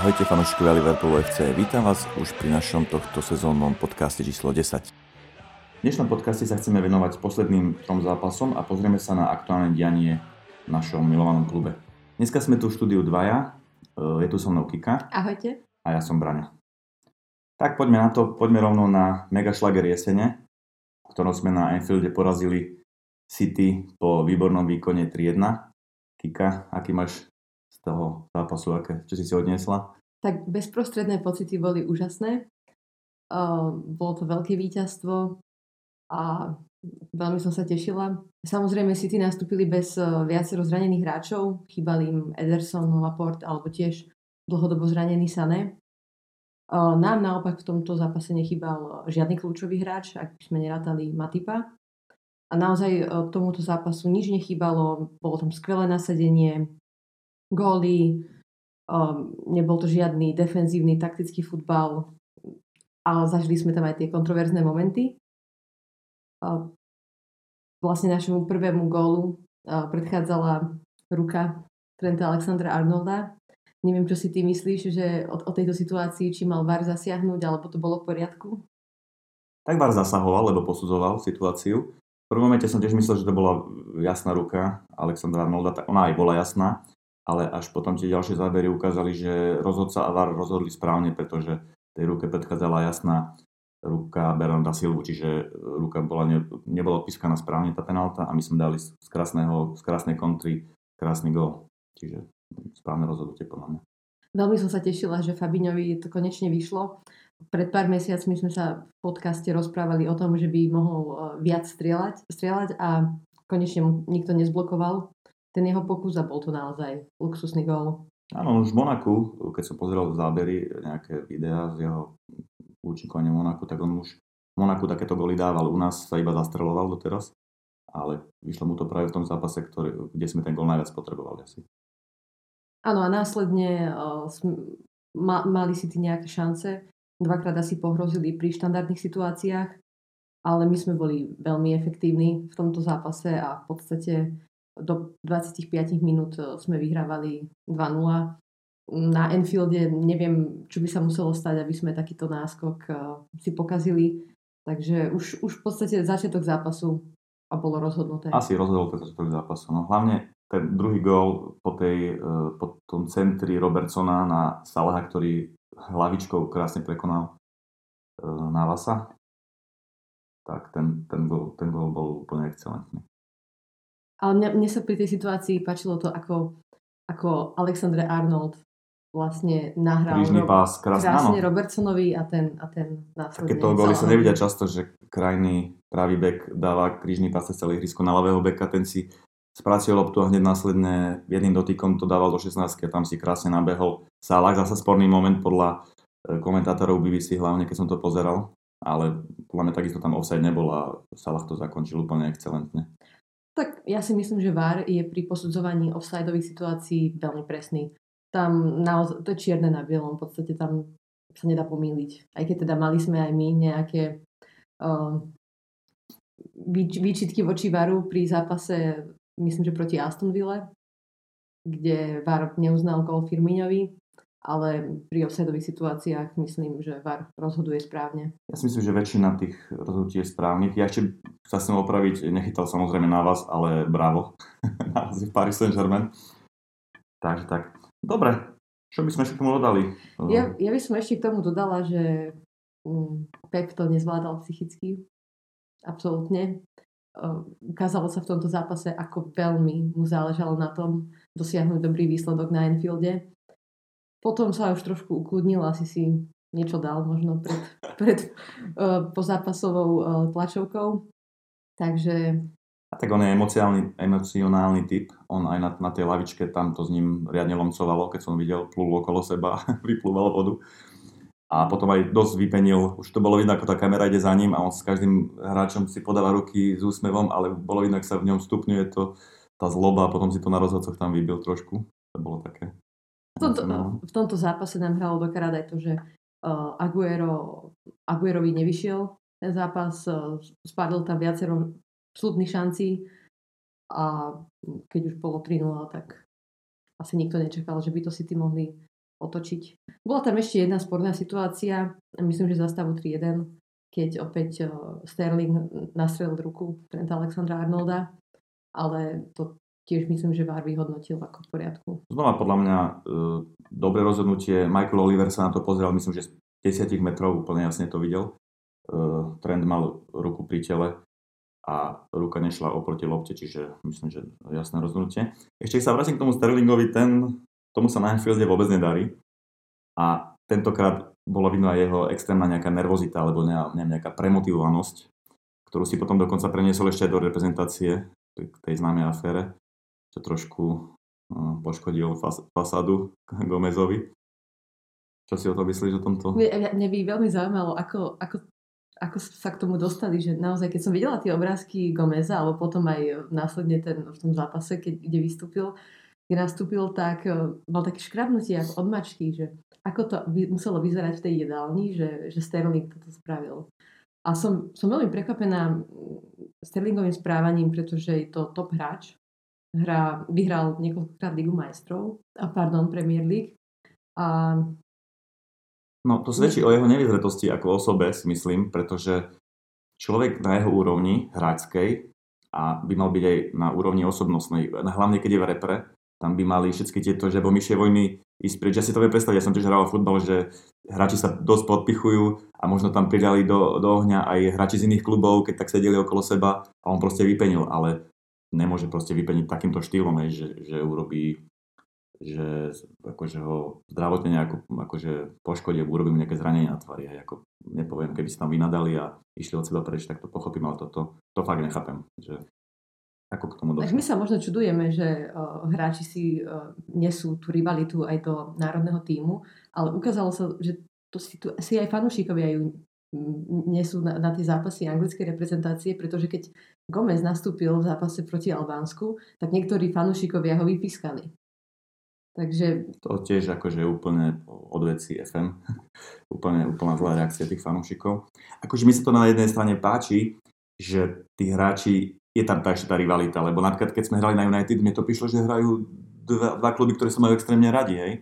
Ahojte fanúšikovia Liverpoolu FC, vítam vás už pri našom tohto sezónnom podcaste číslo 10. V dnešnom podcaste sa chceme venovať posledným trom zápasom a pozrieme sa na aktuálne dianie v našom milovanom klube. Dneska sme tu v štúdiu dvaja, e, je tu so mnou Kika. Ahojte. A ja som Braňa. Tak poďme na to, poďme rovno na mega šlager jesene, v ktorom sme na Anfielde porazili City po výbornom výkone 3-1. Kika, aký máš toho zápasu, aké, čo si si odniesla? Tak bezprostredné pocity boli úžasné. Uh, bolo to veľké víťazstvo a veľmi som sa tešila. Samozrejme City nastúpili bez uh, viacero zranených hráčov. Chýbali im Ederson, Laporte alebo tiež dlhodobo zranený Sané. Uh, nám naopak v tomto zápase nechýbal žiadny kľúčový hráč, ak by sme nerátali Matipa. A naozaj tomuto zápasu nič nechýbalo, bolo tam skvelé nasadenie, góly, um, nebol to žiadny defenzívny taktický futbal, ale zažili sme tam aj tie kontroverzné momenty. Uh, vlastne našemu prvému gólu uh, predchádzala ruka Trenta Alexandra Arnolda. Neviem, čo si ty myslíš, že o, o tejto situácii, či mal VAR zasiahnuť, alebo to bolo v poriadku? Tak VAR zasahoval, lebo posudzoval situáciu. V prvom momente som tiež myslel, že to bola jasná ruka Alexandra Arnolda, ona aj bola jasná, ale až potom tie ďalšie zábery ukázali, že rozhodca a VAR rozhodli správne, pretože tej ruke predchádzala jasná ruka Bernarda Silvu, čiže ruka bola ne, nebola odpískaná správne tá penálta a my sme dali z, krásneho, z krásnej kontry krásny gol. Čiže správne rozhodnutie podľa mňa. Veľmi som sa tešila, že Fabiňovi to konečne vyšlo. Pred pár mesiacmi sme sa v podcaste rozprávali o tom, že by mohol e, viac strieľať, strieľať a konečne mu nikto nezblokoval ten jeho pokus a bol to naozaj luxusný gól. Áno, už v Monaku, keď som pozeral zábery, nejaké videá z jeho účinkovania Monaku, tak on už v Monaku takéto góly dával. U nás sa iba zastreloval doteraz, ale vyšlo mu to práve v tom zápase, ktorý, kde sme ten gól najviac potrebovali asi. Áno, a následne uh, sm- ma- mali si ty nejaké šance. Dvakrát asi pohrozili pri štandardných situáciách, ale my sme boli veľmi efektívni v tomto zápase a v podstate do 25 minút e, sme vyhrávali 2-0. Na Enfielde neviem, čo by sa muselo stať, aby sme takýto náskok e, si pokazili. Takže už, už v podstate začiatok zápasu a bolo rozhodnuté. Asi rozhodol ten začiatok zápasu. No hlavne ten druhý gól po, tej, e, po tom centri Robertsona na Salaha, ktorý hlavičkou krásne prekonal Navasa, tak ten, ten, gól, ten gól bol úplne excelentný. Ale mne, mne sa pri tej situácii páčilo to, ako, ako Alexandre Arnold vlastne nahral Krížny pás, krásne, krásne Robertsonovi a ten, a ten následne. Takéto góly sa nevidia často, že krajný pravý bek dáva krížny pás cez celé ihrisko na ľavého beka, ten si spracil loptu a hneď následne jedným dotykom to dával do 16 a tam si krásne nabehol. Salah zase sporný moment podľa e, komentátorov BBC, hlavne keď som to pozeral, ale podľa mňa takisto tam offside nebol a Salah to zakončil úplne excelentne. Tak ja si myslím, že VAR je pri posudzovaní offsideových situácií veľmi presný. Tam naozaj, to je čierne na bielom, v podstate tam sa nedá pomýliť. Aj keď teda mali sme aj my nejaké uh, výčitky voči VARu pri zápase, myslím, že proti Aston Ville, kde VAR neuznal gol Firminovi, ale pri offsideových situáciách myslím, že VAR rozhoduje správne. Ja si myslím, že väčšina tých rozhodnutí je správnych. Ja ešte sa chcem opraviť, nechytal samozrejme na vás, ale bravo. na vás v Paris Saint-Germain. Takže tak. Dobre, čo by sme ešte k tomu dodali? Ja, ja by som ešte k tomu dodala, že um, Pep to nezvládal psychicky. Absolútne. Ukázalo sa v tomto zápase, ako veľmi mu záležalo na tom dosiahnuť dobrý výsledok na Enfielde potom sa už trošku ukludnil, asi si niečo dal možno pred, pred uh, pozápasovou uh, tlačovkou. Takže... A tak on je emocionálny, emocionálny typ. On aj na, na tej lavičke tam to s ním riadne lomcovalo, keď som videl, plul okolo seba, vyplúval vodu. A potom aj dosť vypenil, už to bolo vidno, ako tá kamera ide za ním a on s každým hráčom si podáva ruky s úsmevom, ale bolo vidno, ako sa v ňom stupňuje to, tá zloba a potom si to na rozhodcoch tam vybil trošku. To bolo také v tomto, v tomto zápase nám hralo dokrát aj to, že uh, Aguero, Aguerovi nevyšiel ten zápas, uh, spadol tam viacero slubných šancí a keď už bolo 3 tak asi nikto nečakal, že by to si ty mohli otočiť. Bola tam ešte jedna sporná situácia, myslím, že za stavu 3-1, keď opäť Sterling nastrelil ruku Trenta Alexandra Arnolda, ale to tiež myslím, že VAR vyhodnotil ako v poriadku. Znova podľa mňa e, dobré rozhodnutie. Michael Oliver sa na to pozrel, myslím, že z 10 metrov úplne jasne to videl. E, trend mal ruku pri tele a ruka nešla oproti lopte, čiže myslím, že jasné rozhodnutie. Ešte sa vrátim k tomu Sterlingovi, ten tomu sa na Anfielde vôbec nedarí. A tentokrát bolo vidno aj jeho extrémna nejaká nervozita alebo nejaká premotivovanosť, ktorú si potom dokonca preniesol ešte aj do reprezentácie k tej známej afére, čo trošku no, poškodil fas- fasádu Gomezovi. Čo si o to myslíš o tomto? Mne, mne by veľmi zaujímalo, ako, ako, ako sa k tomu dostali, že naozaj, keď som videla tie obrázky Gomeza, alebo potom aj následne ten, v tom zápase, keď, kde vystúpil, keď nastúpil, tak e, mal také škrabnutie ako od mačky, že ako to by, muselo vyzerať v tej jedálni, že, že Sterling toto spravil. A som, som veľmi prekvapená Sterlingovým správaním, pretože je to top hráč. Hra, vyhral niekoľkokrát Ligu majstrov, a pardon, Premier League. A... No to svedčí o jeho nevyzretosti ako osobe, myslím, pretože človek na jeho úrovni hráčskej a by mal byť aj na úrovni osobnostnej, hlavne keď je v repre, tam by mali všetky tieto žebomyšie vojny ísť preč. Ja si to viem predstaviť, ja som tiež hral futbal, že hráči sa dosť podpichujú a možno tam pridali do, do ohňa aj hráči z iných klubov, keď tak sedeli okolo seba a on proste vypenil, ale nemôže proste vypeniť takýmto štýlom, že, že urobí že akože ho zdravotne nejako akože poškodí, urobí mu nejaké zranenie na tvári. Hej, ako nepoviem, keby si tam vynadali a išli od seba preč, tak to pochopím, ale toto to fakt nechápem. Že ako k tomu došlo? Tak my sa možno čudujeme, že uh, hráči si uh, nesú tú rivalitu aj do národného týmu, ale ukázalo sa, že to si, tu, si aj fanúšikovia ju nesú na, na tie zápasy anglickej reprezentácie, pretože keď Gomez nastúpil v zápase proti Albánsku, tak niektorí fanúšikovia ho vypískali. Takže... To tiež akože úplne odveci FM. úplne, úplná zlá reakcia tých fanúšikov. Akože mi sa to na jednej strane páči, že tí hráči je tam tá tá rivalita, lebo napríklad keď sme hrali na United, mi to prišlo, že hrajú dva, dva kluby, ktoré sa majú extrémne radi, hej.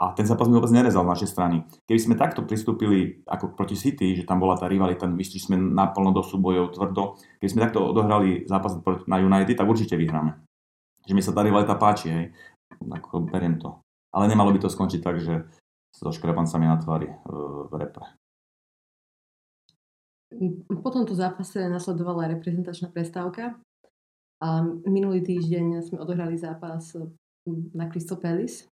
A ten zápas mi vôbec nerezal z našej strany. Keby sme takto pristúpili ako proti City, že tam bola tá rivalita, vyšli sme naplno do súbojov tvrdo, keby sme takto odohrali zápas na United, tak určite vyhráme. Že mi sa tá rivalita páči, hej. Ako beriem to. Ale nemalo by to skončiť tak, že so škrepancami na tvári v repre. Po tomto zápase nasledovala reprezentačná prestávka a minulý týždeň sme odohrali zápas na Crystal Palace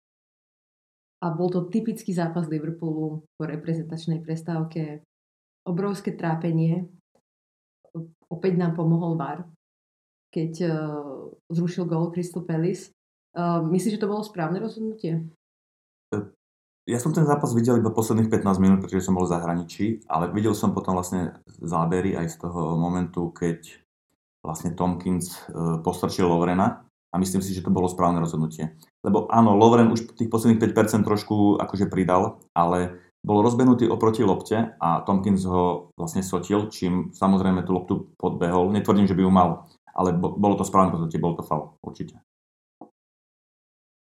a bol to typický zápas Liverpoolu po reprezentačnej prestávke. Obrovské trápenie. Opäť nám pomohol VAR, keď uh, zrušil gol Crystal Palace. Uh, myslíš, že to bolo správne rozhodnutie? Ja som ten zápas videl iba posledných 15 minút, pretože som bol v zahraničí, ale videl som potom vlastne zábery aj z toho momentu, keď vlastne Tomkins e, postrčil Lovrena a myslím si, že to bolo správne rozhodnutie. Lebo áno, Lovren už tých posledných 5% trošku akože pridal, ale bol rozbenutý oproti lopte a Tomkins ho vlastne sotil, čím samozrejme tú loptu podbehol. Netvrdím, že by ju mal, ale bolo to správne rozhodnutie, bolo to fal, určite.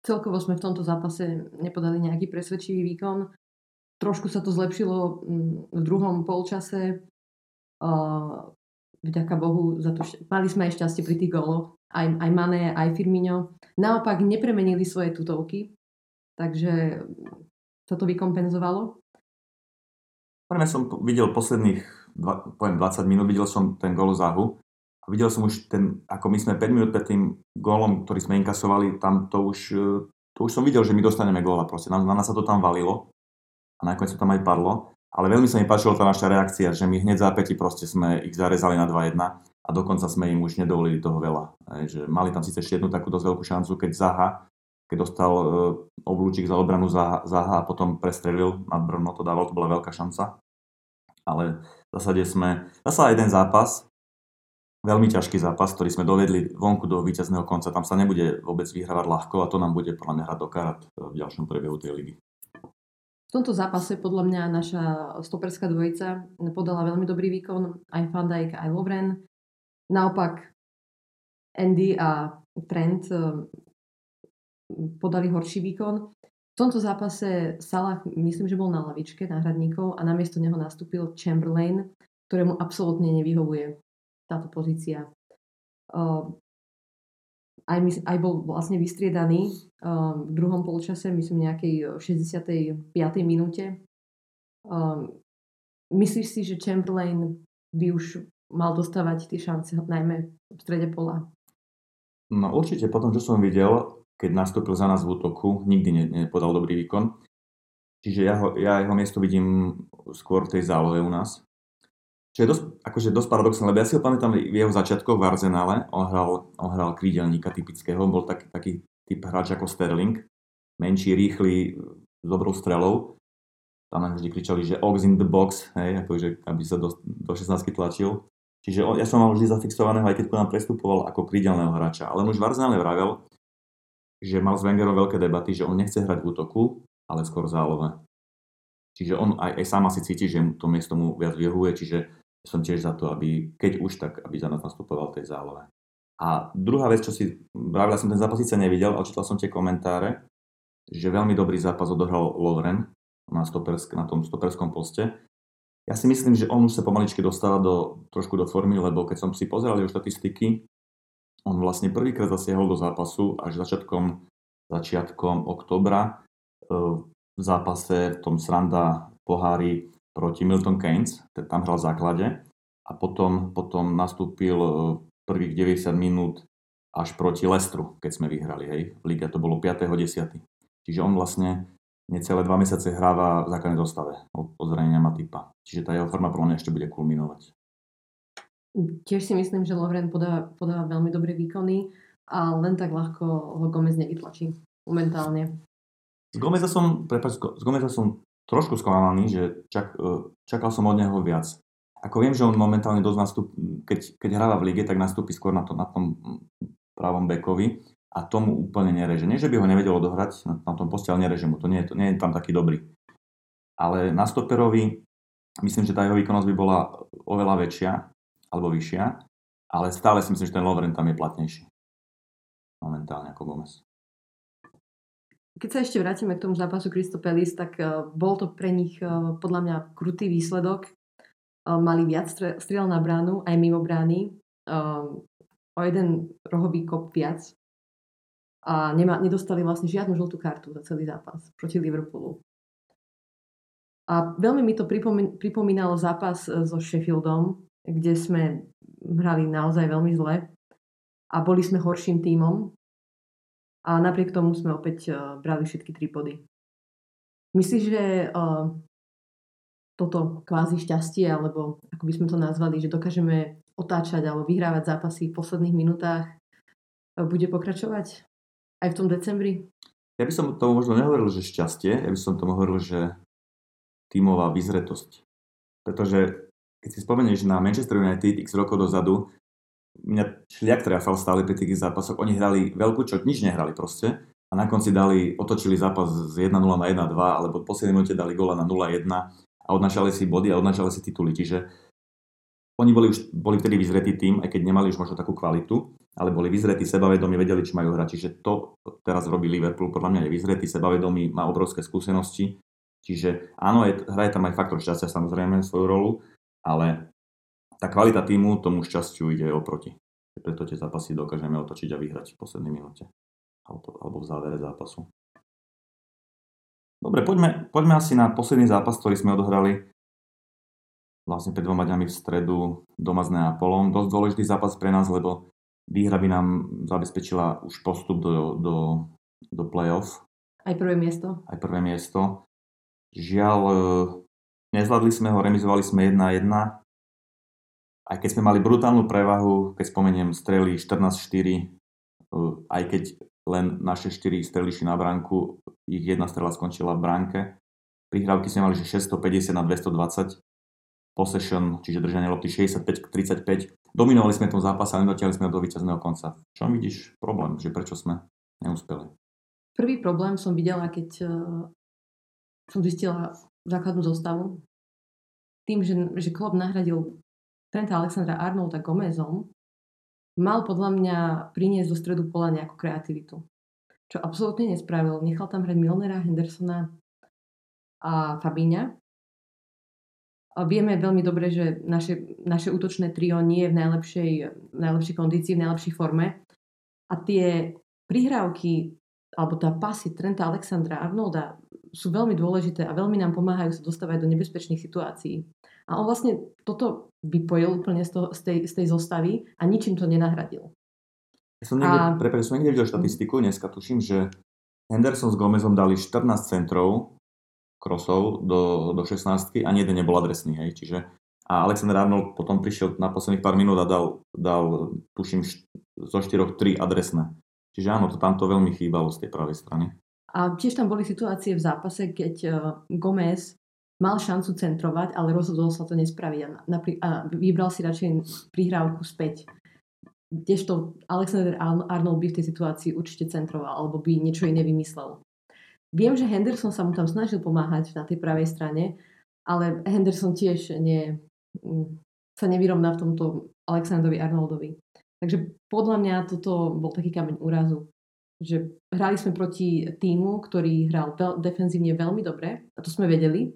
Celkovo sme v tomto zápase nepodali nejaký presvedčivý výkon. Trošku sa to zlepšilo mm, v druhom polčase. Vďaka Bohu za to, mali sme aj šťastie pri tých góloch. Aj, aj Mané, aj Firmino. Naopak nepremenili svoje tutovky, takže sa to vykompenzovalo. Pre som videl posledných poviem 20 minút, videl som ten gól záhu a videl som už ten, ako my sme 5 minút pred tým gólom, ktorý sme inkasovali, tam to už, e, to už som videl, že my dostaneme góla proste. Na, na nás sa to tam valilo a nakoniec to tam aj padlo. Ale veľmi sa mi páčila tá naša reakcia, že my hneď zápäti proste sme ich zarezali na 2-1 a dokonca sme im už nedovolili toho veľa. že mali tam síce ešte jednu takú dosť veľkú šancu, keď Zaha, keď dostal uh, oblúčik za obranu Zaha, Zaha a potom prestrelil nad Brno, to dával, to bola veľká šanca. Ale v zásade sme, zasa jeden zápas, veľmi ťažký zápas, ktorý sme dovedli vonku do víťazného konca. Tam sa nebude vôbec vyhrávať ľahko a to nám bude podľa mňa hrať do karat v ďalšom priebehu tej ligy. V tomto zápase podľa mňa naša stoperská dvojica podala veľmi dobrý výkon, aj Van Dijk, aj Lovren. Naopak Andy a Trent eh, podali horší výkon. V tomto zápase Salah myslím, že bol na lavičke náhradníkov a namiesto neho nastúpil Chamberlain, ktorému absolútne nevyhovuje táto pozícia. Aj, aj bol vlastne vystriedaný uh, v druhom polčase, myslím nejakej 65. minúte. Uh, myslíš si, že Chamberlain by už mal dostávať tie šance, najmä v strede pola? No určite, potom čo som videl, keď nastúpil za nás v útoku, nikdy nepodal dobrý výkon. Čiže ja, ho, ja jeho miesto vidím skôr v tej zálohe u nás. Čo je dosť, akože dosť paradoxné, lebo ja si ho pamätám v jeho začiatkoch v Arzenále, on hral, on hral krídelníka typického, bol taký, taký typ hráč ako Sterling, menší, rýchly, s dobrou strelou. Tam nám vždy kričali, že Ox in the box, hej, akože aby sa do, do 16 tlačil. Čiže on, ja som mal vždy zafixovaného, aj keď nám prestupoval ako krídelného hráča. Ale už v Arzenále vravel, že mal s Wengerom veľké debaty, že on nechce hrať v útoku, ale skôr zálohe. Čiže on aj, aj sám asi cíti, že to miesto mu viac vyhovuje, čiže som tiež za to, aby keď už, tak aby za nás nastupoval tej zálohe. A druhá vec, čo si, ja som ten zápas síce nevidel, ale čítal som tie komentáre, že veľmi dobrý zápas odohral Lovren na, stopersk, na tom stoperskom poste. Ja si myslím, že on už sa pomaličky dostáva do, trošku do formy, lebo keď som si pozeral jeho štatistiky, on vlastne prvýkrát zasiahol do zápasu až začiatkom, začiatkom oktobra e, v zápase v tom Sranda pohári proti Milton Keynes, tam hral v základe a potom, potom nastúpil e, prvých 90 minút až proti Lestru, keď sme vyhrali. Hej. V lige to bolo 5.10. Čiže on vlastne necelé dva mesiace hráva v základnej zostave od, od zranenia Matipa. Čiže tá jeho forma pro mňa ešte bude kulminovať. Tiež si myslím, že Lovren podáva, podáva veľmi dobré výkony a len tak ľahko ho Gomez nevytlačí momentálne. Z Gomeza som, prepáč, z Gomeza som trošku sklamaný, že čak, e, čakal som od neho viac. Ako viem, že on momentálne dosť nastup, keď, keď hráva v lige, tak nastúpi skôr na, to, na tom pravom bekovi a tomu úplne nereže. Nie, že by ho nevedel odohrať na, na tom poste, ale nereže mu to. Nie, to. nie je tam taký dobrý. Ale na stoperovi myslím, že tá jeho výkonnosť by bola oveľa väčšia alebo vyššia, ale stále si myslím, že ten Lovren tam je platnejší momentálne ako Gomez. Keď sa ešte vrátime k tomu zápasu Pelis, tak uh, bol to pre nich uh, podľa mňa krutý výsledok. Uh, mali viac strel na bránu, aj mimo brány. O jeden rohový kop viac. A nema, nedostali vlastne žiadnu žltú kartu za celý zápas proti Liverpoolu. A veľmi mi to pripomínalo zápas so Sheffieldom, kde sme hrali naozaj veľmi zle a boli sme horším tímom a napriek tomu sme opäť uh, brali všetky tri body. Myslíš, že uh, toto kvázi šťastie, alebo ako by sme to nazvali, že dokážeme otáčať alebo vyhrávať zápasy v posledných minútach, uh, bude pokračovať aj v tom decembri? Ja by som tomu možno nehovoril, že šťastie, ja by som tomu hovoril, že tímová vyzretosť. Pretože keď si spomenieš na Manchester United x rokov dozadu, mňa šliak trafal stále pri tých zápasoch. Oni hrali veľkú čo nič nehrali proste. A na konci dali, otočili zápas z 1-0 na 1-2, alebo v poslednej minúte dali gola na 0-1 a odnašali si body a odnašali si tituly. Čiže oni boli už boli vtedy vyzretý tým, aj keď nemali už možno takú kvalitu, ale boli vyzretí, sebavedomí, vedeli, či majú hrať. Čiže to teraz robí Liverpool, podľa mňa je vyzretý, sebavedomý, má obrovské skúsenosti. Čiže áno, je, hraje tam aj faktor šťastia samozrejme svoju rolu, ale tá kvalita týmu tomu šťastiu ide oproti. Preto tie zápasy dokážeme otočiť a vyhrať v poslednej minúte alebo, v závere zápasu. Dobre, poďme, poďme asi na posledný zápas, ktorý sme odohrali vlastne pred dvoma dňami v stredu doma s Neapolom. Dosť dôležitý zápas pre nás, lebo výhra by nám zabezpečila už postup do, do, do play-off. Aj prvé miesto. Aj prvé miesto. Žiaľ, Nezvládli sme ho, remizovali sme 1-1. Aj keď sme mali brutálnu prevahu, keď spomeniem strely 14-4, eh, aj keď len naše 4 strely šli na bránku, ich jedna strela skončila v bránke. Prihrávky sme mali, že 650 na 220, possession, čiže držanie lopty 65 35. Dominovali sme tom zápase, ale nedotiahli sme do víťazného konca. Čo vidíš problém, že prečo sme neúspeli? Prvý problém som videla, keď uh, som zistila základnú zostavu. Tým, že, že Klopp nahradil Trenta Alexandra Arnolda Gomezom, mal podľa mňa priniesť do stredu pola nejakú kreativitu. čo absolútne nespravil. Nechal tam hrať Milnera, Hendersona a Fabíňa. A vieme veľmi dobre, že naše, naše útočné trio nie je v najlepšej, v najlepšej kondícii, v najlepšej forme. A tie prihrávky, alebo tá pasy Trenta Alexandra Arnolda sú veľmi dôležité a veľmi nám pomáhajú sa dostávať do nebezpečných situácií. A on vlastne toto vypojil úplne z, toho, z, tej, z tej zostavy a ničím to nenahradil. Ja som niekde, a... prepáč, som niekde videl štatistiku, dneska tuším, že Henderson s Gomezom dali 14 centrov krosov do, do 16 a jeden nebol adresný, hej, čiže a Alexander Arnold potom prišiel na posledných pár minút a dal, dal tuším, zo 4 3 adresné. Čiže áno, to tamto veľmi chýbalo z tej pravej strany. A tiež tam boli situácie v zápase, keď uh, Gomez mal šancu centrovať, ale rozhodol sa to nespraviť a, napri- a vybral si radšej prihrávku späť kdežto Alexander Arnold by v tej situácii určite centroval alebo by niečo iné vymyslel. Viem, že Henderson sa mu tam snažil pomáhať na tej pravej strane, ale Henderson tiež nie, mm, sa nevyrovná v tomto Alexandrovi Arnoldovi. Takže podľa mňa toto bol taký kameň úrazu. Že hrali sme proti týmu, ktorý hral veľ, defenzívne veľmi dobre, a to sme vedeli.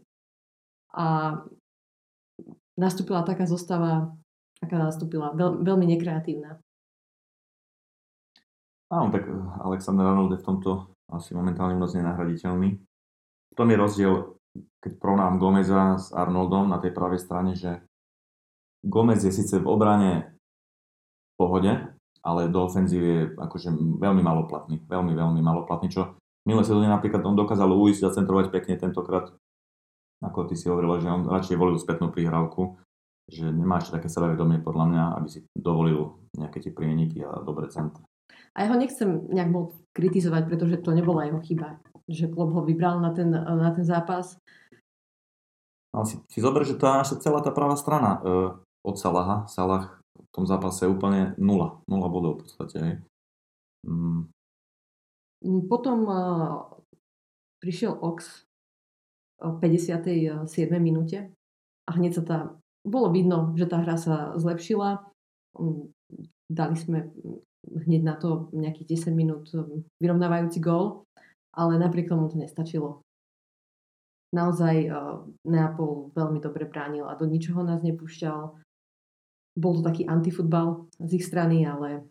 A nastúpila taká zostava, aká nastúpila, veľ, veľmi nekreatívna. Áno, tak Alexander Arnold je v tomto asi momentálne moc nenahraditeľný. V tom je rozdiel, keď porovnám Gomeza s Arnoldom na tej pravej strane, že Gomez je síce v obrane pohode, ale do ofenzívy je akože veľmi maloplatný. Veľmi, veľmi maloplatný, čo minulé sezóne napríklad on dokázal uísť a centrovať pekne tentokrát, ako ty si hovorila, že on radšej volil spätnú prihrávku, že nemá ešte také sebavedomie podľa mňa, aby si dovolil nejaké tie prieniky a dobré centra. A ja ho nechcem nejak moc kritizovať, pretože to nebola jeho chyba, že klub ho vybral na ten, na ten zápas. Ale si, si zober, že tá naša celá tá pravá strana e, od Salaha, Salah v tom zápase úplne nula. Nula bodov v podstate. Mm. Potom uh, prišiel Ox v 57. minúte a hneď sa tá, bolo vidno, že tá hra sa zlepšila. Mm, dali sme hneď na to nejakých 10 minút vyrovnávajúci gól, ale napriek tomu to nestačilo. Naozaj uh, Neapol veľmi dobre bránil a do ničoho nás nepúšťal. Bol to taký antifutbal z ich strany, ale...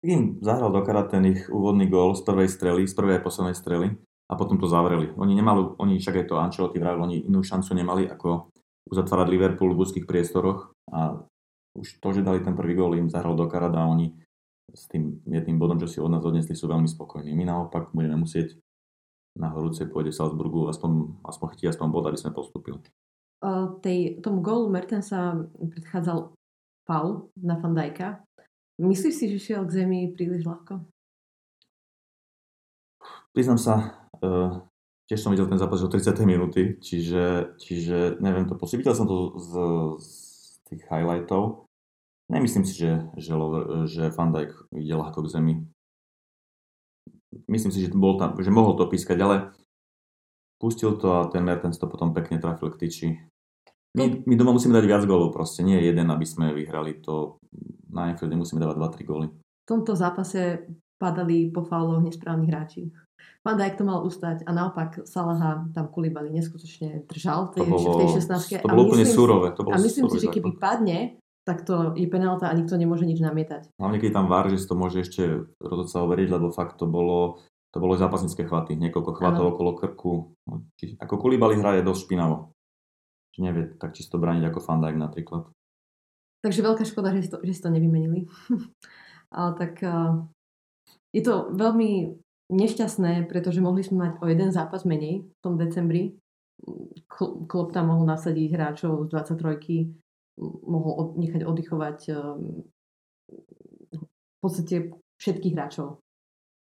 Im zahral do ten ich úvodný gól z prvej strely, z prvej a poslednej strely a potom to zavreli. Oni nemali, oni však aj to Ancelotti vravil, oni inú šancu nemali ako uzatvárať Liverpool v úzkých priestoroch a už to, že dali ten prvý gól, im zahral do a oni s tým jedným bodom, čo si od nás odnesli, sú veľmi spokojní. My naopak budeme musieť na horúcej pôjde Salzburgu aspoň, aspoň chytiť aspoň bod, aby sme postupili. Uh, tej, tomu gólu Mertensa predchádzal faul na Fandajka. Myslíš si, že šiel k zemi príliš ľahko? Priznám sa, uh, tiež som videl ten zápas o 30. minúty, čiže, čiže neviem to posúť. Videl som to z, z tých highlightov Nemyslím si, že, že, že Van ide ľahko k zemi. Myslím si, že, bol tam, že mohol to pískať, ale pustil to a ten Mertens to potom pekne trafil k tyči. My, my doma musíme dať viac gólov proste, nie jeden, aby sme vyhrali to. Na Anfielde musíme dávať 2-3 góly. V tomto zápase padali po fauloch nesprávnych hráči. Van Dijk to mal ustať a naopak Salaha tam Kulibali neskutočne držal tej, bolo, v tej 16. To bolo úplne súrové. To bolo a myslím si, že keby padne, tak to je penálta a nikto nemôže nič namietať. Hlavne keď tam vár, že si to môže ešte rozhodca overiť, lebo fakt to bolo, to bolo zápasnícke chvaty, niekoľko chvatov ano. okolo krku. No, či, ako Kulibali hra je dosť špinavo. Či nevie tak čisto brániť ako Fandajk napríklad. Takže veľká škoda, že si to, že si to nevymenili. Ale tak uh, je to veľmi nešťastné, pretože mohli sme mať o jeden zápas menej v tom decembri. Klub tam mohol nasadiť hráčov z 23 mohol od, nechať oddychovať um, v podstate všetkých hráčov.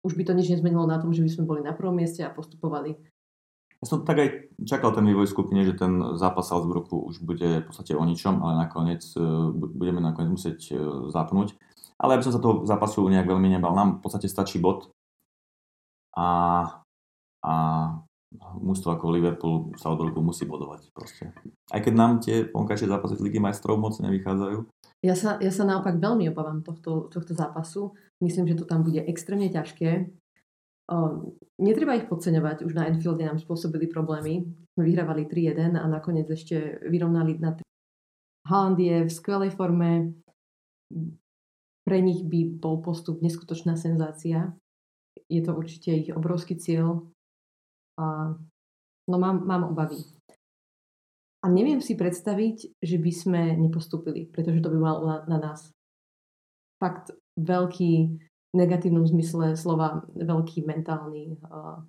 Už by to nič nezmenilo na tom, že by sme boli na prvom mieste a postupovali. Ja som tak aj čakal ten vývoj skupine, že ten zápas Salzburgu už bude v podstate o ničom, ale nakoniec e, budeme nakoniec musieť e, zapnúť. Ale aby som sa toho zápasu nejak veľmi nebal, nám v podstate stačí bod a, a mužstvo ako Liverpool Salzburgu musí bodovať proste. Aj keď nám tie vonkajšie zápasy z Ligy majstrov moc nevychádzajú. Ja sa, ja sa naopak veľmi obávam tohto, tohto zápasu. Myslím, že to tam bude extrémne ťažké. Netreba ich podceňovať, už na Enfielde nám spôsobili problémy. Sme vyhrávali 3-1 a nakoniec ešte vyrovnali na 3. Haaland je v skvelej forme. Pre nich by bol postup neskutočná senzácia. Je to určite ich obrovský cieľ. A, no mám, mám obavy. A neviem si predstaviť, že by sme nepostupili, pretože to by malo na, na nás fakt veľký negatívnom zmysle slova veľký mentálny uh...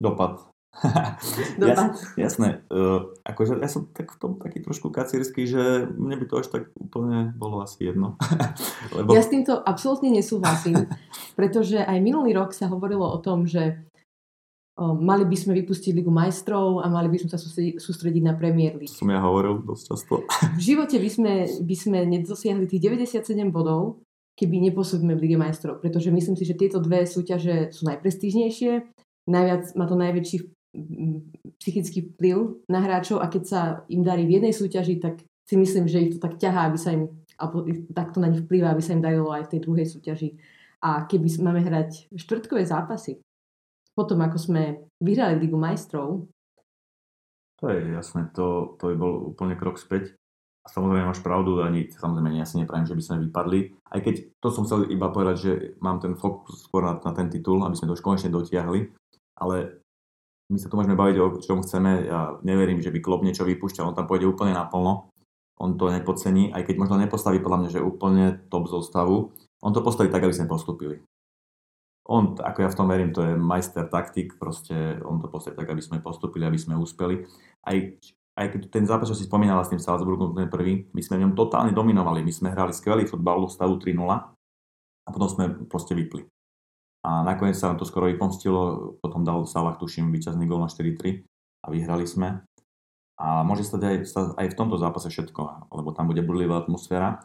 dopad. dopad. Jas, jasné. Uh, akože ja som tak v tom taký trošku kacírsky, že mne by to až tak úplne bolo asi jedno. Lebo... Ja s týmto absolútne nesúhlasím, pretože aj minulý rok sa hovorilo o tom, že mali by sme vypustiť Ligu majstrov a mali by sme sa sústrediť na Premier League. Som ja hovoril dosť často. v živote by sme, by sme nedosiahli tých 97 bodov, keby nepôsobíme v Lige majstrov, pretože myslím si, že tieto dve súťaže sú najprestížnejšie, najviac, má to najväčší psychický vplyv na hráčov a keď sa im darí v jednej súťaži, tak si myslím, že ich to tak ťahá, aby sa im, alebo takto na nich vplyvá, aby sa im darilo aj v tej druhej súťaži. A keby máme hrať štvrtkové zápasy, potom ako sme vyhrali Ligu majstrov, to je jasné, to, to by bol úplne krok späť. A samozrejme máš pravdu, ani samozrejme ja si nepravím, že by sme vypadli. Aj keď to som chcel iba povedať, že mám ten fokus skôr na, na ten titul, aby sme to už konečne dotiahli. Ale my sa tu môžeme baviť o čom chceme. Ja neverím, že by Klopp niečo vypúšťal. On tam pôjde úplne naplno. On to nepodcení, aj keď možno nepostaví podľa mňa, že úplne top zostavu. On to postaví tak, aby sme postupili. On, ako ja v tom verím, to je majster taktik, proste on to postaví tak, aby sme postupili, aby sme úspeli. Aj aj keď ten zápas, čo si spomínala s tým Salzburgom, ten prvý, my sme v ňom totálne dominovali. My sme hrali skvelý futbal v stavu 3-0 a potom sme proste vypli. A nakoniec sa nám to skoro vypomstilo, potom dal Salah, tuším, víťazný gol na 4-3 a vyhrali sme. A môže sa aj, aj v tomto zápase všetko, lebo tam bude burlivá atmosféra.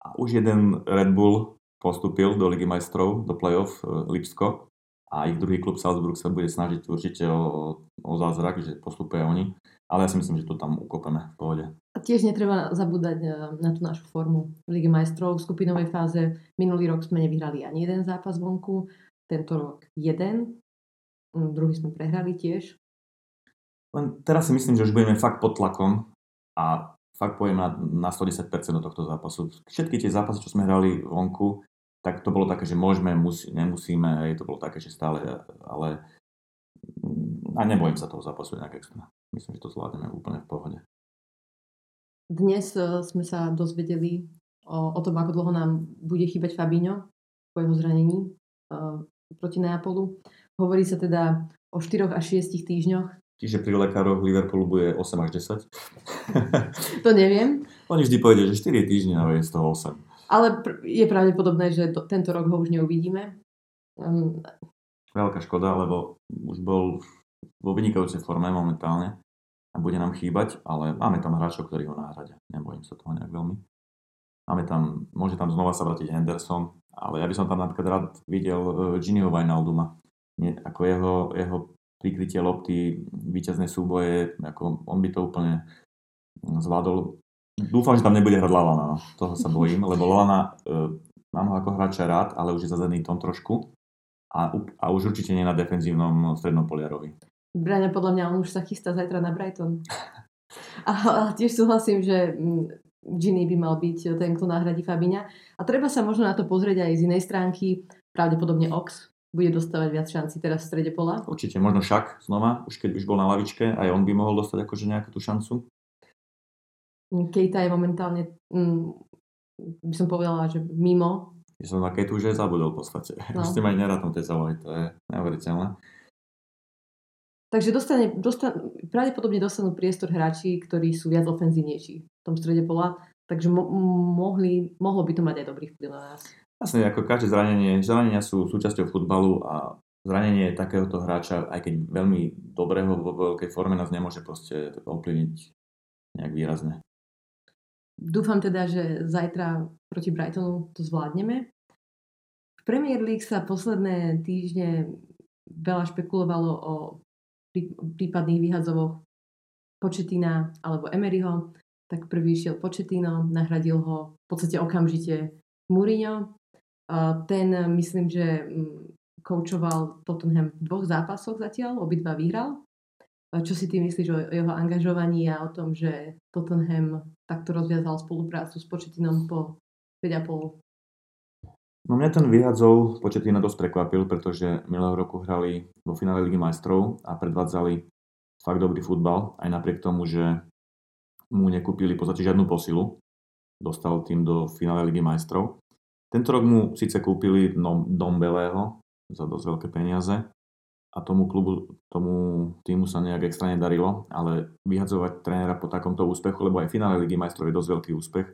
A už jeden Red Bull postupil do Ligy majstrov, do playoff e, Lipsko a ich druhý klub Salzburg sa bude snažiť určite o, o zázrak, že postupuje oni. Ale ja si myslím, že to tam ukopeme v pohode. A tiež netreba zabúdať e, na tú našu formu v Lige majstrov v skupinovej fáze. Minulý rok sme nevyhrali ani jeden zápas vonku, tento rok jeden, mm, druhý sme prehrali tiež. Len teraz si myslím, že už budeme fakt pod tlakom a fakt pojem na, na 110% do tohto zápasu. Všetky tie zápasy, čo sme hrali vonku, tak to bolo také, že môžeme, musí, nemusíme, hej, to bolo také, že stále, ale a nebojím sa toho zápasu nejak extra. Myslím, že to zvládneme úplne v pohode. Dnes e, sme sa dozvedeli o, o tom, ako dlho nám bude chýbať Fabinho po jeho zranení uh, proti Neapolu. Hovorí sa teda o 4 až 6 týždňoch. Čiže pri lekároch Liverpoolu bude 8 až 10? to neviem. Oni vždy povedia, že 4 týždne, ale je z toho 8. Ale pr- je pravdepodobné, že to, tento rok ho už neuvidíme. Um, Veľká škoda, lebo už bol vo vynikajúcej forme momentálne a bude nám chýbať, ale máme tam hráčov, ktorí ho nahradia. Nebojím sa toho nejak veľmi. Máme tam, môže tam znova sa vrátiť Henderson, ale ja by som tam napríklad rád videl uh, Giniho Wijnalduma. Nie, ako jeho, jeho prikrytie lopty, víťazné súboje, ako on by to úplne zvládol. Dúfam, že tam nebude hrať Lalana, no. toho sa bojím, lebo Lalana, uh, mám ho ako hráča rád, ale už je zazený tom trošku a, a už určite nie na defenzívnom strednom poliarovi. Braňa, podľa mňa on už sa chystá zajtra na Brighton. A, a tiež súhlasím, že mm, Ginny by mal byť ten, kto nahradí Fabiňa. A treba sa možno na to pozrieť aj z inej stránky. Pravdepodobne Ox bude dostávať viac šanci teraz v strede pola. Určite, možno však znova, už keď už bol na lavičke, aj on by mohol dostať akože nejakú tú šancu. Kejta je momentálne, mm, by som povedala, že mimo ja som na Ketu už zabudol v podstate. No. Už ste mať nerátom tej zavoj, to je neuveriteľné. Takže dostane, dostane, pravdepodobne dostanú priestor hráči, ktorí sú viac ofenzívnejší v tom strede pola, takže mo- mohli, mohlo by to mať aj dobrý vplyv na nás. Jasne, ako každé zranenie, zranenia sú súčasťou futbalu a zranenie takéhoto hráča, aj keď veľmi dobrého vo veľkej forme nás nemôže proste ovplyvniť nejak výrazne. Dúfam teda, že zajtra proti Brightonu to zvládneme. V Premier League sa posledné týždne veľa špekulovalo o prípadných vyhadzovoch Početina alebo Emeryho, tak prvý šiel Početino, nahradil ho v podstate okamžite Mourinho. Ten myslím, že mm, koučoval Tottenham v dvoch zápasoch zatiaľ, obidva vyhral. Čo si ty myslíš o jeho angažovaní a o tom, že Tottenham takto rozviazal spoluprácu s Početinom po 5,5 No mňa ten vyhadzov Početina dosť prekvapil, pretože minulého roku hrali vo finále Ligy majstrov a predvádzali fakt dobrý futbal, aj napriek tomu, že mu nekúpili v podstate žiadnu posilu. Dostal tým do finále Ligy majstrov. Tento rok mu síce kúpili Dombelého za dosť veľké peniaze a tomu klubu, tomu týmu sa nejak extra nedarilo, ale vyhadzovať trénera po takomto úspechu, lebo aj finále Ligy majstrov je dosť veľký úspech,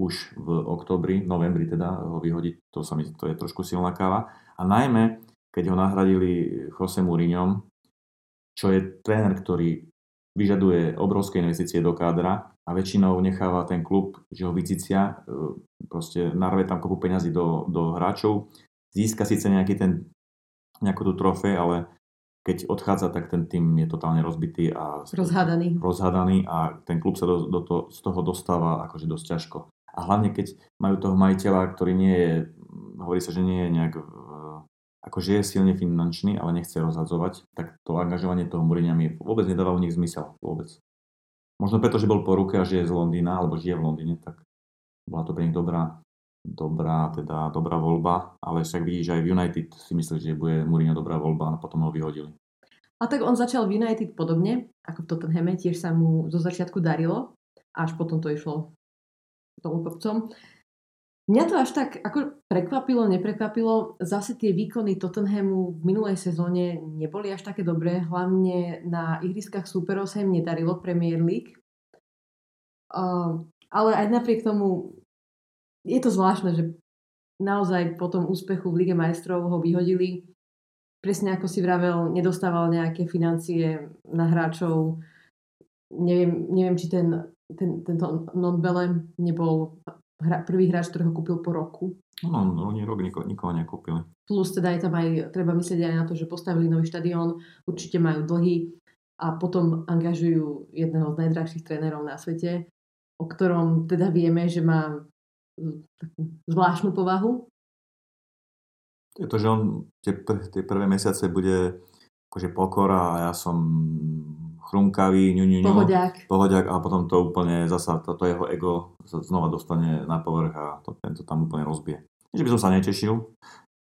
už v oktobri, novembri teda ho vyhodiť, to, sa mi, to je trošku silná káva. A najmä, keď ho nahradili Jose Mourinhom, čo je tréner, ktorý vyžaduje obrovské investície do kádra a väčšinou necháva ten klub, že ho vycicia, e, proste narve tam kopu peňazí do, do hráčov, získa síce nejaký ten, nejakú tú trofej, ale keď odchádza, tak ten tým je totálne rozbitý a rozhádaný, rozhádaný a ten klub sa do, do to, z toho dostáva akože dosť ťažko. A hlavne keď majú toho majiteľa, ktorý nie je, hovorí sa, že nie je nejak, akože je silne finančný, ale nechce rozhadzovať, tak to angažovanie toho Mourinha mi vôbec nedáva u nich zmysel. Vôbec. Možno preto, že bol po ruke a žije z Londýna, alebo žije v Londýne, tak bola to pre nich dobrá, dobrá, teda dobrá voľba, ale však vidíš, aj v United si myslíš, že bude Mourinho dobrá voľba a potom ho vyhodili. A tak on začal v United podobne, ako v Tottenhame, tiež sa mu zo začiatku darilo, až potom to išlo dolu kopcom. Mňa to až tak ako prekvapilo, neprekvapilo. Zase tie výkony Tottenhamu v minulej sezóne neboli až také dobré. Hlavne na ihriskách súperov sa im nedarilo Premier League. Uh, ale aj napriek tomu je to zvláštne, že naozaj po tom úspechu v Lige majstrov ho vyhodili. Presne ako si vravel, nedostával nejaké financie na hráčov. Neviem, neviem či ten ten, tento Nonbele nebol hra, prvý hráč, ktorého kúpil po roku. No, no, oni rok nikoho, nikoho nekúpili. Plus teda je tam aj, treba myslieť aj na to, že postavili nový štadión, určite majú dlhy a potom angažujú jedného z najdrahších trénerov na svete, o ktorom teda vieme, že má takú zvláštnu povahu. Je to, že on tie, tie prvé mesiace bude akože pokora a ja som chrumkavý, ňu, ňu, ňu, pohodiak. pohodiak a potom to úplne zasa, toto jeho ego sa znova dostane na povrch a to, tento tam úplne rozbije. Nie, že by som sa netešil,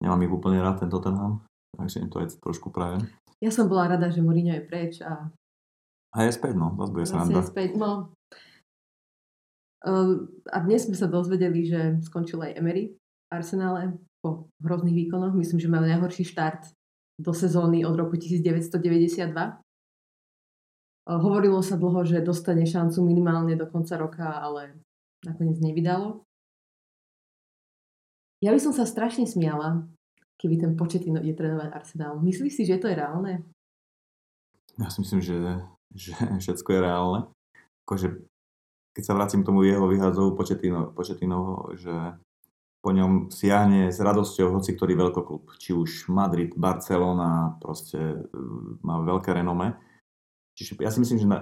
nemám ich úplne rád tento tenham, takže im to je trošku prajem. Ja som bola rada, že Mourinho je preč a... A je späť, no, zase bude sa nám späť, no. Uh, a dnes sme sa dozvedeli, že skončil aj Emery v Arsenále po hrozných výkonoch. Myslím, že mal najhorší štart do sezóny od roku 1992. Hovorilo sa dlho, že dostane šancu minimálne do konca roka, ale nakoniec nevydalo. Ja by som sa strašne smiala, keby ten početino ide trénovať Arsenal. Myslíš si, že to je reálne? Ja si myslím, že, že všetko je reálne. Akože, keď sa vrátim k tomu jeho vyhádzovu početino, početino, že po ňom siahne s radosťou hoci ktorý veľkoklub. Či už Madrid, Barcelona, proste e, má veľké renome Čiže ja si myslím, že e,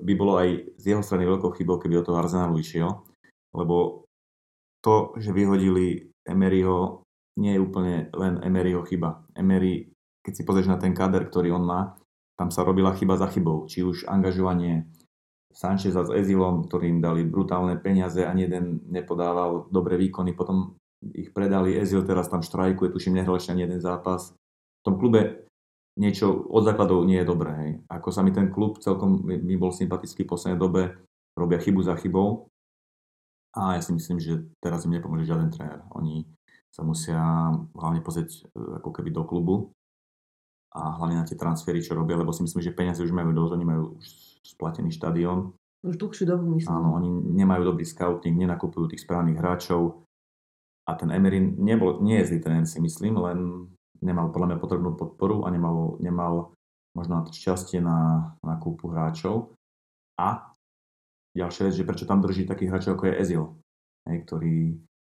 by bolo aj z jeho strany veľkou chybou, keby od toho Arsenalu išiel, lebo to, že vyhodili Emeryho, nie je úplne len Emeryho chyba. Emery, keď si pozrieš na ten kader, ktorý on má, tam sa robila chyba za chybou. Či už angažovanie Sancheza s Ezilom, ktorým dali brutálne peniaze, ani jeden nepodával dobré výkony, potom ich predali, Ezil teraz tam štrajkuje, tuším, nehral ešte ani jeden zápas. V tom klube niečo od základov nie je dobré. Hej. Ako sa mi ten klub celkom mi bol sympatický v poslednej dobe, robia chybu za chybou a ja si myslím, že teraz im nepomôže žiaden tréner. Oni sa musia hlavne pozrieť e, ako keby do klubu a hlavne na tie transfery, čo robia, lebo si myslím, že peniaze už majú dosť, oni majú už splatený štadión. Už dlhšiu dobu myslím. Áno, oni nemajú dobrý scouting, nenakupujú tých správnych hráčov a ten Emery nebol, nie je zlý tréner si myslím, len nemal podľa mňa potrebnú podporu a nemal, nemal možno šťastie na, na kúpu hráčov. A ďalšia vec, že prečo tam drží takých hráčov ako je Ezil, ktorý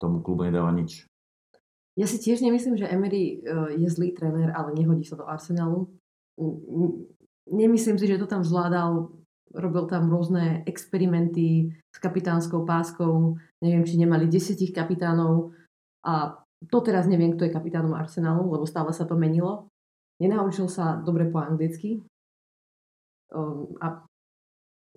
tomu klubu nedáva nič. Ja si tiež nemyslím, že Emery e, je zlý tréner, ale nehodí sa do Arsenalu. Nemyslím si, že to tam zvládal. Robil tam rôzne experimenty s kapitánskou páskou. Neviem, či nemali desiatich kapitánov a teraz neviem, kto je kapitánom Arsenalu, lebo stále sa to menilo. Nenaučil sa dobre po anglicky. Um, a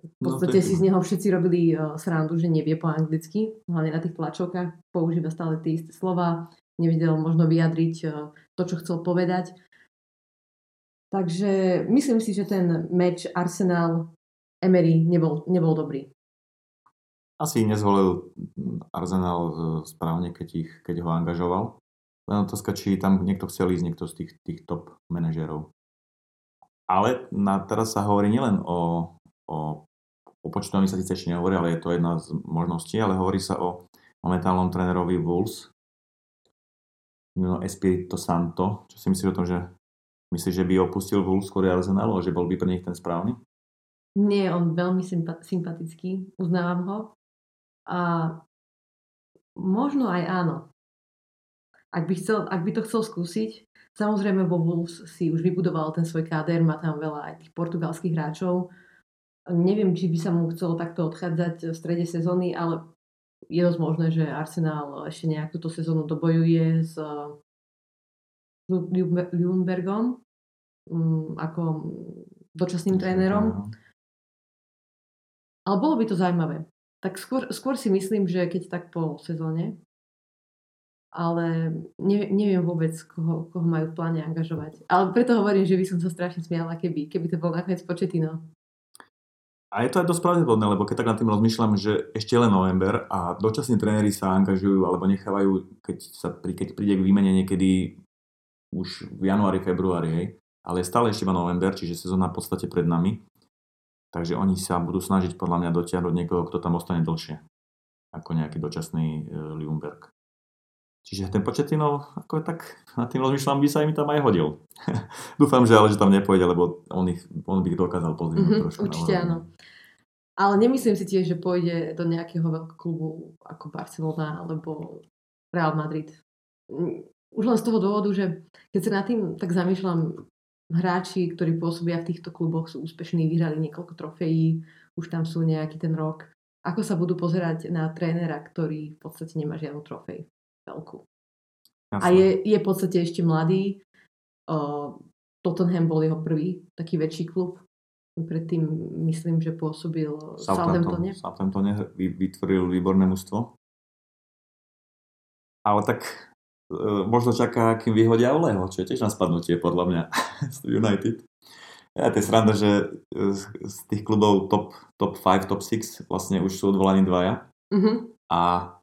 v No, podstate to je- si z neho všetci robili uh, srandu, že nevie po anglicky. Hlavne na tých tlačovkách používa stále tie isté slova. Nevedel možno vyjadriť uh, to, čo chcel povedať. Takže myslím si, že ten meč Arsenal Emery nebol, nebol dobrý. Asi nezvolil Arsenal e, správne, keď, ich, keď ho angažoval. Len otázka, či tam niekto chcel ísť, niekto z tých, tých top manažerov. Ale na, teraz sa hovorí nielen o, o, o počtovi sa síce ešte nehovorí, ale je to jedna z možností, ale hovorí sa o momentálnom trénerovi Wolves, Nuno Espirito Santo. Čo si myslíš o tom, že myslíš, že by opustil Wolves skôr Arsenalu a že bol by pre nich ten správny? Nie, on veľmi sympa- sympatický, uznávam ho. A možno aj áno. Ak by, chcel, ak by to chcel skúsiť, samozrejme vo Wolves si už vybudoval ten svoj káder, má tam veľa aj tých portugalských hráčov. Neviem, či by sa mu chcelo takto odchádzať v strede sezóny, ale je dosť možné, že Arsenal ešte nejak túto sezónu dobojuje s Ljungbergom mm, ako dočasným trénerom. Ale bolo by to zaujímavé. Tak skôr, skôr si myslím, že keď tak po sezóne, ale ne, neviem vôbec, koho, koho majú v pláne angažovať. Ale preto hovorím, že by som sa strašne smiala, keby, keby to bol nakoniec Početino. A je to aj dosť pravdepodobné, lebo keď tak nad tým rozmýšľam, že ešte len november a dočasní tréneri sa angažujú alebo nechávajú, keď, sa, keď príde k výmene niekedy už v januári, februári, hej. Ale stále ešte iba november, čiže sezóna v podstate pred nami. Takže oni sa budú snažiť podľa mňa dotiahnuť niekoho, kto tam ostane dlhšie. Ako nejaký dočasný e, Ljungberg. Čiže ten Početino, ako tak nad tým rozmýšľam, by sa im tam aj hodil. Dúfam, že ale že tam nepôjde, lebo on, ich, on by ich dokázal pozdvihnúť Mhm, trošku. určite áno. Ale nemyslím si tiež, že pôjde do nejakého veľkého klubu ako Barcelona alebo Real Madrid. Už len z toho dôvodu, že keď sa nad tým tak zamýšľam, hráči, ktorí pôsobia v týchto kluboch, sú úspešní, vyhrali niekoľko trofejí, už tam sú nejaký ten rok. Ako sa budú pozerať na trénera, ktorý v podstate nemá žiadnu trofej veľkú. A Jasné. je, je v podstate ešte mladý. Uh, Tottenham bol jeho prvý taký väčší klub. Predtým myslím, že pôsobil v Southamptone. Southamptone vy- vytvoril výborné mužstvo. Ale tak možno čaká, kým vyhodia Oleho, čo je tiež na spadnutie podľa mňa z United. Ja, to je sranda, že e, z, tých klubov top, top 5, top 6 vlastne už sú odvolaní dvaja Uh-huh. a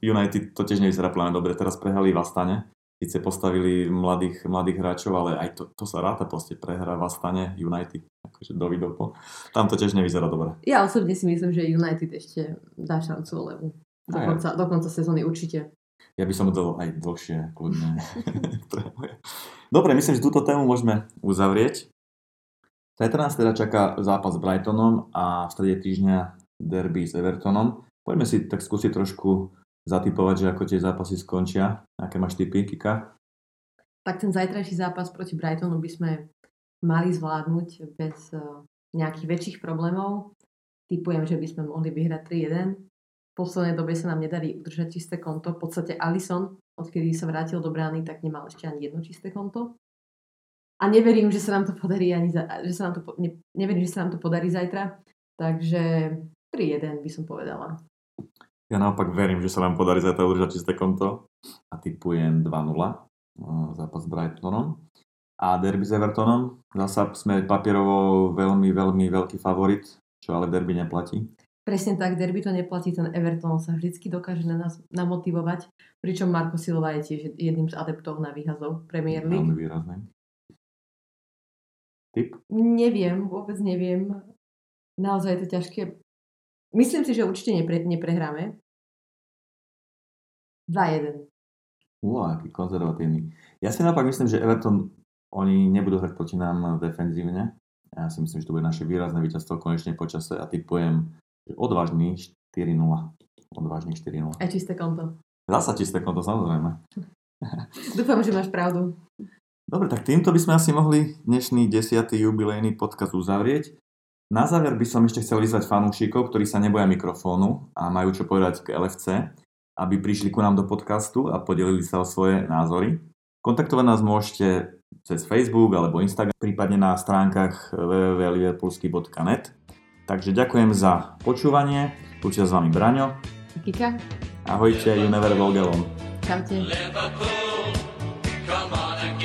United to tiež nevyzerá plne dobre. Teraz prehrali v Astane, síce postavili mladých, mladých hráčov, ale aj to, to sa ráta proste prehra v Astane United, akože do Vidopo. Tam to tiež nevyzerá dobre. Ja osobne si myslím, že United ešte dá šancu Olevu. Do konca, do konca sezóny určite. Ja by som dal aj dlhšie, kľudne. Dobre, myslím, že túto tému môžeme uzavrieť. Zajtra nás teda čaká zápas s Brightonom a v strede týždňa derby s Evertonom. Poďme si tak skúsiť trošku zatipovať, že ako tie zápasy skončia. Aké máš typy, Kika? Tak ten zajtrajší zápas proti Brightonu by sme mali zvládnuť bez eh, nejakých väčších problémov. Typujem, že by sme mohli vyhrať 3-1. Poslednej dobe sa nám nedarí udržať čisté konto. V podstate Alison, odkedy sa vrátil do brány, tak nemal ešte ani jedno čisté konto. A neverím, že sa nám to podarí ani za, že sa nám to, ne, neverím, že sa nám to podarí zajtra. Takže 3-1 by som povedala. Ja naopak verím, že sa nám podarí zajtra udržať čisté konto a typujem 2-0 eh, zápas s Brightonom. A derby s Evertonom, zasa sme papierovo veľmi, veľmi veľký favorit, čo ale derby neplatí. Presne tak, derby to neplatí, ten Everton sa vždycky dokáže na nás namotivovať, pričom Marko Silva je tiež jedným z adeptov na výhazov Premier League. Veľmi výrazný. Typ? Neviem, vôbec neviem. Naozaj je to ťažké. Myslím si, že určite nepre, neprehráme. 2-1. Uá, aký konzervatívny. Ja si naopak myslím, že Everton, oni nebudú hrať proti nám defenzívne. Ja si myslím, že to bude naše výrazné víťazstvo konečne počase a typujem, odvážny 4-0. Odvážny 4-0. Aj čisté konto. Zasa čisté konto, samozrejme. Dúfam, že máš pravdu. Dobre, tak týmto by sme asi mohli dnešný 10. jubilejný podcast uzavrieť. Na záver by som ešte chcel vyzvať fanúšikov, ktorí sa neboja mikrofónu a majú čo povedať k LFC, aby prišli ku nám do podcastu a podelili sa o svoje názory. Kontaktovať nás môžete cez Facebook alebo Instagram, prípadne na stránkach www.liverpoolsky.net. Takže ďakujem za počúvanie. Učia s vami Braňo. Kika. Ahojte, you never walk alone. Čaute. Liverpool, come on and